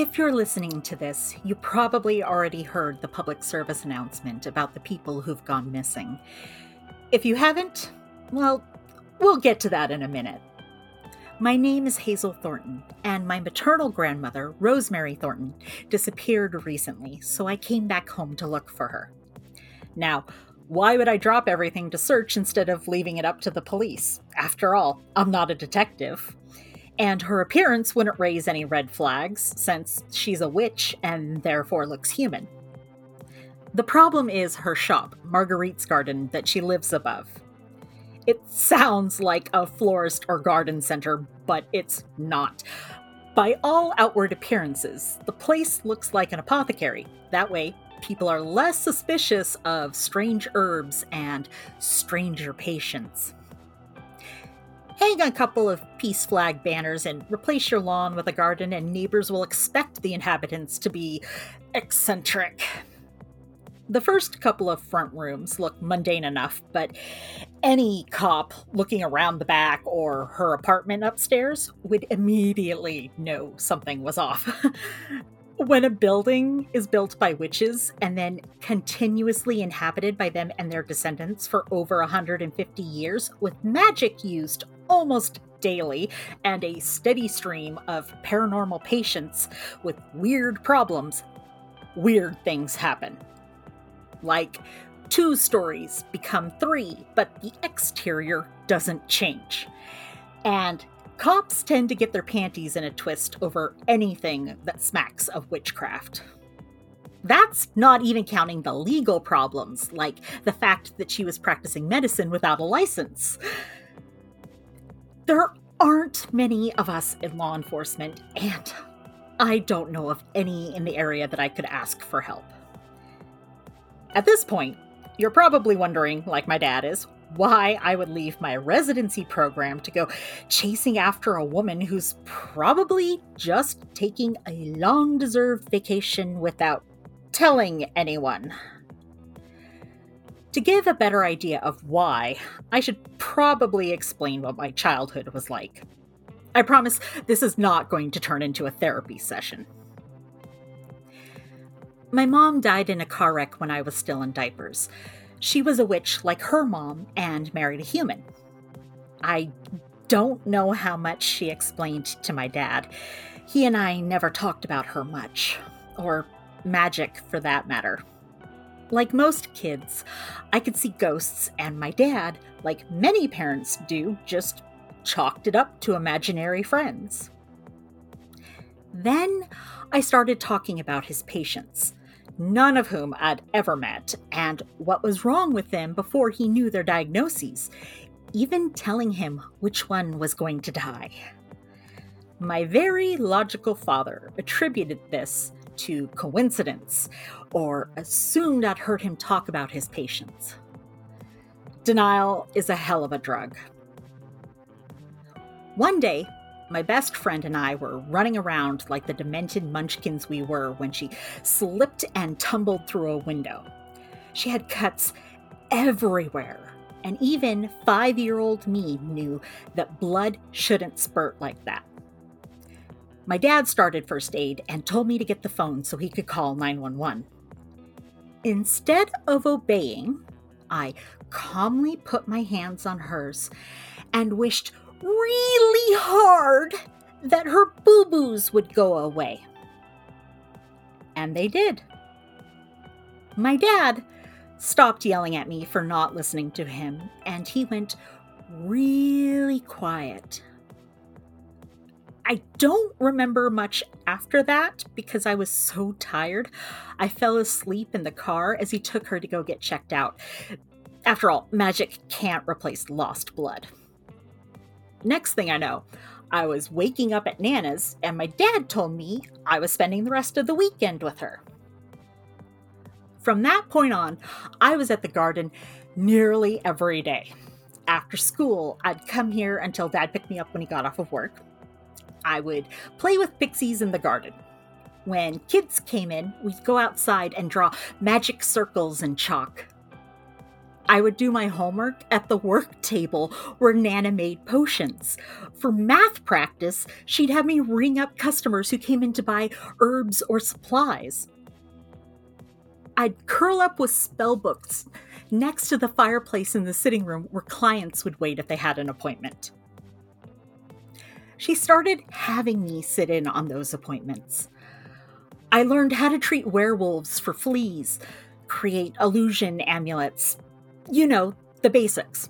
If you're listening to this, you probably already heard the public service announcement about the people who've gone missing. If you haven't, well, we'll get to that in a minute. My name is Hazel Thornton, and my maternal grandmother, Rosemary Thornton, disappeared recently, so I came back home to look for her. Now, why would I drop everything to search instead of leaving it up to the police? After all, I'm not a detective. And her appearance wouldn't raise any red flags, since she's a witch and therefore looks human. The problem is her shop, Marguerite's Garden, that she lives above. It sounds like a florist or garden center, but it's not. By all outward appearances, the place looks like an apothecary. That way, people are less suspicious of strange herbs and stranger patients. Hang a couple of peace flag banners and replace your lawn with a garden, and neighbors will expect the inhabitants to be eccentric. The first couple of front rooms look mundane enough, but any cop looking around the back or her apartment upstairs would immediately know something was off. when a building is built by witches and then continuously inhabited by them and their descendants for over 150 years, with magic used almost daily and a steady stream of paranormal patients with weird problems, weird things happen. Like, two stories become three, but the exterior doesn't change. And cops tend to get their panties in a twist over anything that smacks of witchcraft. That's not even counting the legal problems, like the fact that she was practicing medicine without a license. There aren't many of us in law enforcement, and I don't know of any in the area that I could ask for help. At this point, you're probably wondering, like my dad is, why I would leave my residency program to go chasing after a woman who's probably just taking a long deserved vacation without telling anyone. To give a better idea of why, I should probably explain what my childhood was like. I promise this is not going to turn into a therapy session. My mom died in a car wreck when I was still in diapers. She was a witch like her mom and married a human. I don't know how much she explained to my dad. He and I never talked about her much, or magic for that matter. Like most kids, I could see ghosts, and my dad, like many parents do, just chalked it up to imaginary friends. Then I started talking about his patients none of whom I'd ever met, and what was wrong with them before he knew their diagnoses, even telling him which one was going to die. My very logical father attributed this to coincidence, or assumed I'd heard him talk about his patients. Denial is a hell of a drug. One day, my best friend and I were running around like the demented munchkins we were when she slipped and tumbled through a window. She had cuts everywhere, and even five year old me knew that blood shouldn't spurt like that. My dad started first aid and told me to get the phone so he could call 911. Instead of obeying, I calmly put my hands on hers and wished really hard that her boo boos would go away. And they did. My dad stopped yelling at me for not listening to him, and he went really quiet. I don't remember much after that because I was so tired. I fell asleep in the car as he took her to go get checked out. After all, magic can't replace lost blood. Next thing I know, I was waking up at Nana's, and my dad told me I was spending the rest of the weekend with her. From that point on, I was at the garden nearly every day. After school, I'd come here until dad picked me up when he got off of work. I would play with pixies in the garden. When kids came in, we'd go outside and draw magic circles in chalk. I would do my homework at the work table where Nana made potions. For math practice, she'd have me ring up customers who came in to buy herbs or supplies. I'd curl up with spell books next to the fireplace in the sitting room where clients would wait if they had an appointment. She started having me sit in on those appointments. I learned how to treat werewolves for fleas, create illusion amulets, you know, the basics.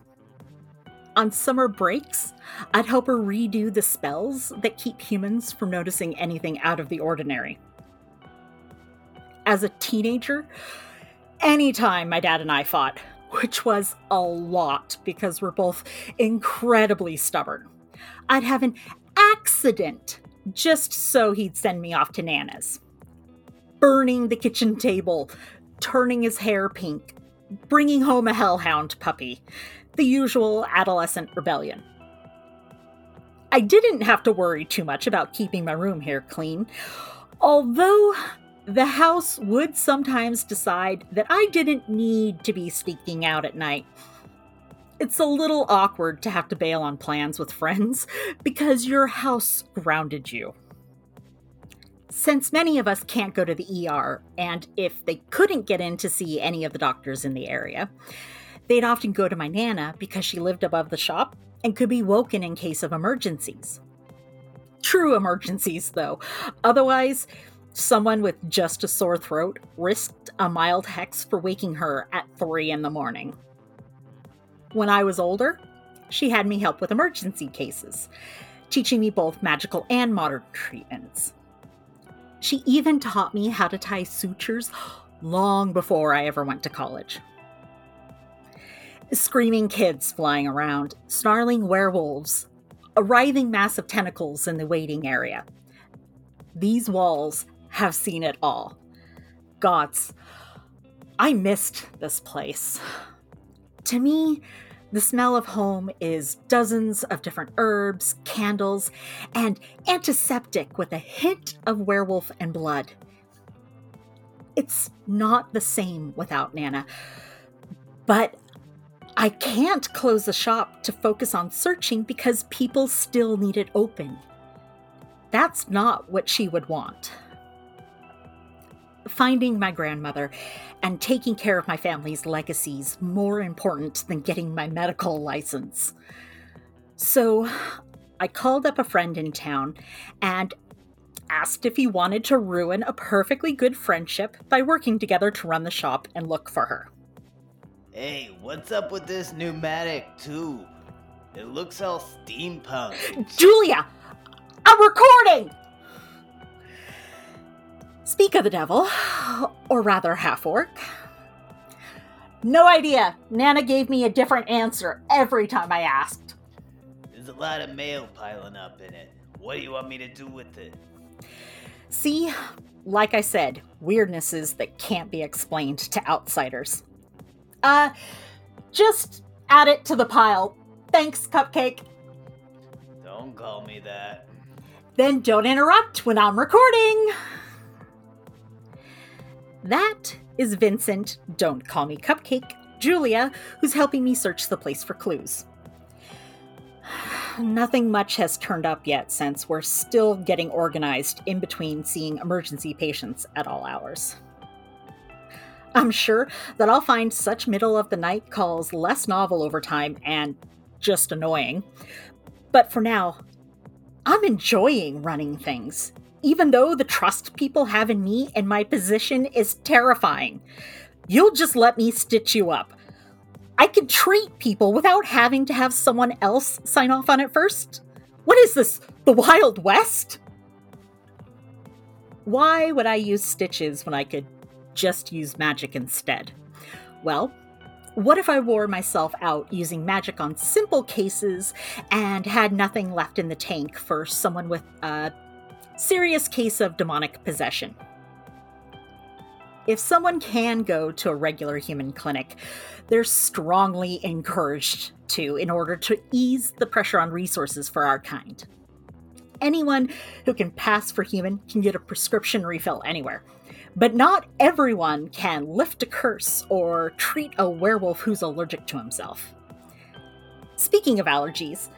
On summer breaks, I'd help her redo the spells that keep humans from noticing anything out of the ordinary. As a teenager, anytime my dad and I fought, which was a lot because we're both incredibly stubborn, I'd have an accident just so he'd send me off to Nana's. Burning the kitchen table, turning his hair pink, bringing home a hellhound puppy, the usual adolescent rebellion. I didn't have to worry too much about keeping my room here clean, although the house would sometimes decide that I didn't need to be sneaking out at night. It's a little awkward to have to bail on plans with friends because your house grounded you. Since many of us can't go to the ER, and if they couldn't get in to see any of the doctors in the area, they'd often go to my Nana because she lived above the shop and could be woken in case of emergencies. True emergencies, though. Otherwise, someone with just a sore throat risked a mild hex for waking her at 3 in the morning. When I was older, she had me help with emergency cases, teaching me both magical and modern treatments. She even taught me how to tie sutures long before I ever went to college. Screaming kids flying around, snarling werewolves, a writhing mass of tentacles in the waiting area. These walls have seen it all. Gods, I missed this place. To me, the smell of home is dozens of different herbs, candles, and antiseptic with a hint of werewolf and blood. It's not the same without Nana, but I can't close the shop to focus on searching because people still need it open. That's not what she would want finding my grandmother and taking care of my family's legacies more important than getting my medical license. So I called up a friend in town and asked if he wanted to ruin a perfectly good friendship by working together to run the shop and look for her. Hey, what's up with this pneumatic tube? It looks all steampunk. Julia! I'm recording! Speak of the devil, or rather half orc. No idea. Nana gave me a different answer every time I asked. There's a lot of mail piling up in it. What do you want me to do with it? See, like I said, weirdnesses that can't be explained to outsiders. Uh, just add it to the pile. Thanks, Cupcake. Don't call me that. Then don't interrupt when I'm recording. That is Vincent, don't call me Cupcake, Julia, who's helping me search the place for clues. Nothing much has turned up yet since we're still getting organized in between seeing emergency patients at all hours. I'm sure that I'll find such middle of the night calls less novel over time and just annoying. But for now, I'm enjoying running things even though the trust people have in me and my position is terrifying. You'll just let me stitch you up. I can treat people without having to have someone else sign off on it first. What is this, the Wild West? Why would I use stitches when I could just use magic instead? Well, what if I wore myself out using magic on simple cases and had nothing left in the tank for someone with a serious case of demonic possession. If someone can go to a regular human clinic, they're strongly encouraged to in order to ease the pressure on resources for our kind. anyone who can pass for human can get a prescription refill anywhere. But not everyone can lift a curse or treat a werewolf who's allergic to himself. Speaking of allergies,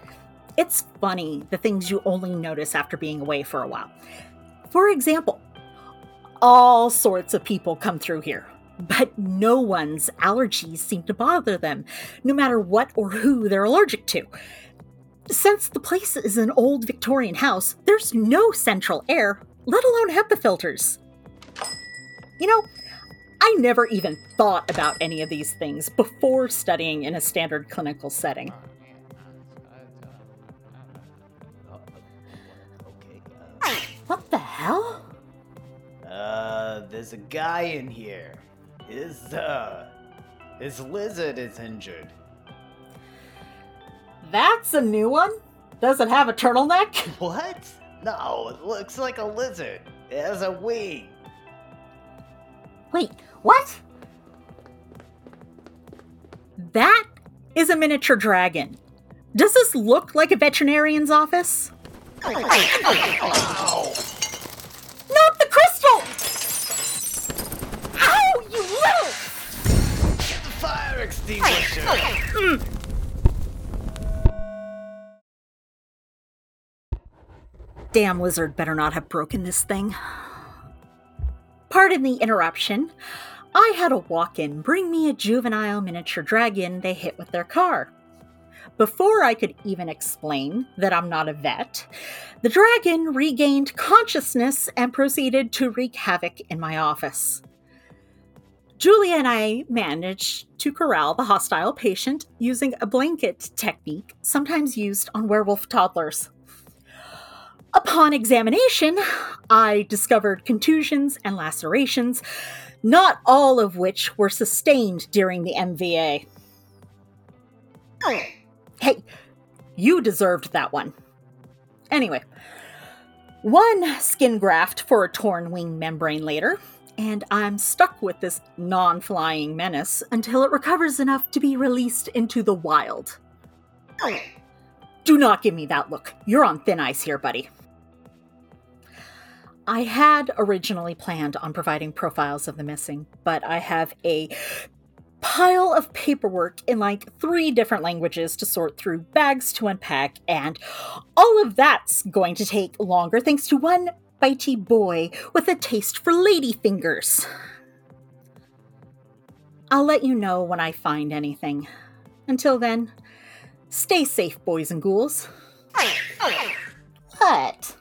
it's funny the things you only notice after being away for a while. For example, all sorts of people come through here, but no one's allergies seem to bother them, no matter what or who they're allergic to. Since the place is an old Victorian house, there's no central air, let alone HEPA filters. You know, I never even thought about any of these things before studying in a standard clinical setting. There's a guy in here. His uh, his lizard is injured. That's a new one? Does it have a turtleneck? What? No, it looks like a lizard. It has a wing. Wait, what? That is a miniature dragon. Does this look like a veterinarian's office? Not the crystal! Ow, you little! Fire extinguisher. Damn lizard better not have broken this thing. Pardon the interruption. I had a walk in bring me a juvenile miniature dragon they hit with their car. Before I could even explain that I'm not a vet, the dragon regained consciousness and proceeded to wreak havoc in my office. Julia and I managed to corral the hostile patient using a blanket technique sometimes used on werewolf toddlers. Upon examination, I discovered contusions and lacerations, not all of which were sustained during the MVA. Hey, you deserved that one. Anyway, one skin graft for a torn wing membrane later, and I'm stuck with this non flying menace until it recovers enough to be released into the wild. Do not give me that look. You're on thin ice here, buddy. I had originally planned on providing profiles of the missing, but I have a pile of paperwork in like three different languages to sort through, bags to unpack, and all of that's going to take longer thanks to one bitey boy with a taste for lady fingers. I'll let you know when I find anything. Until then, stay safe, boys and ghouls. What?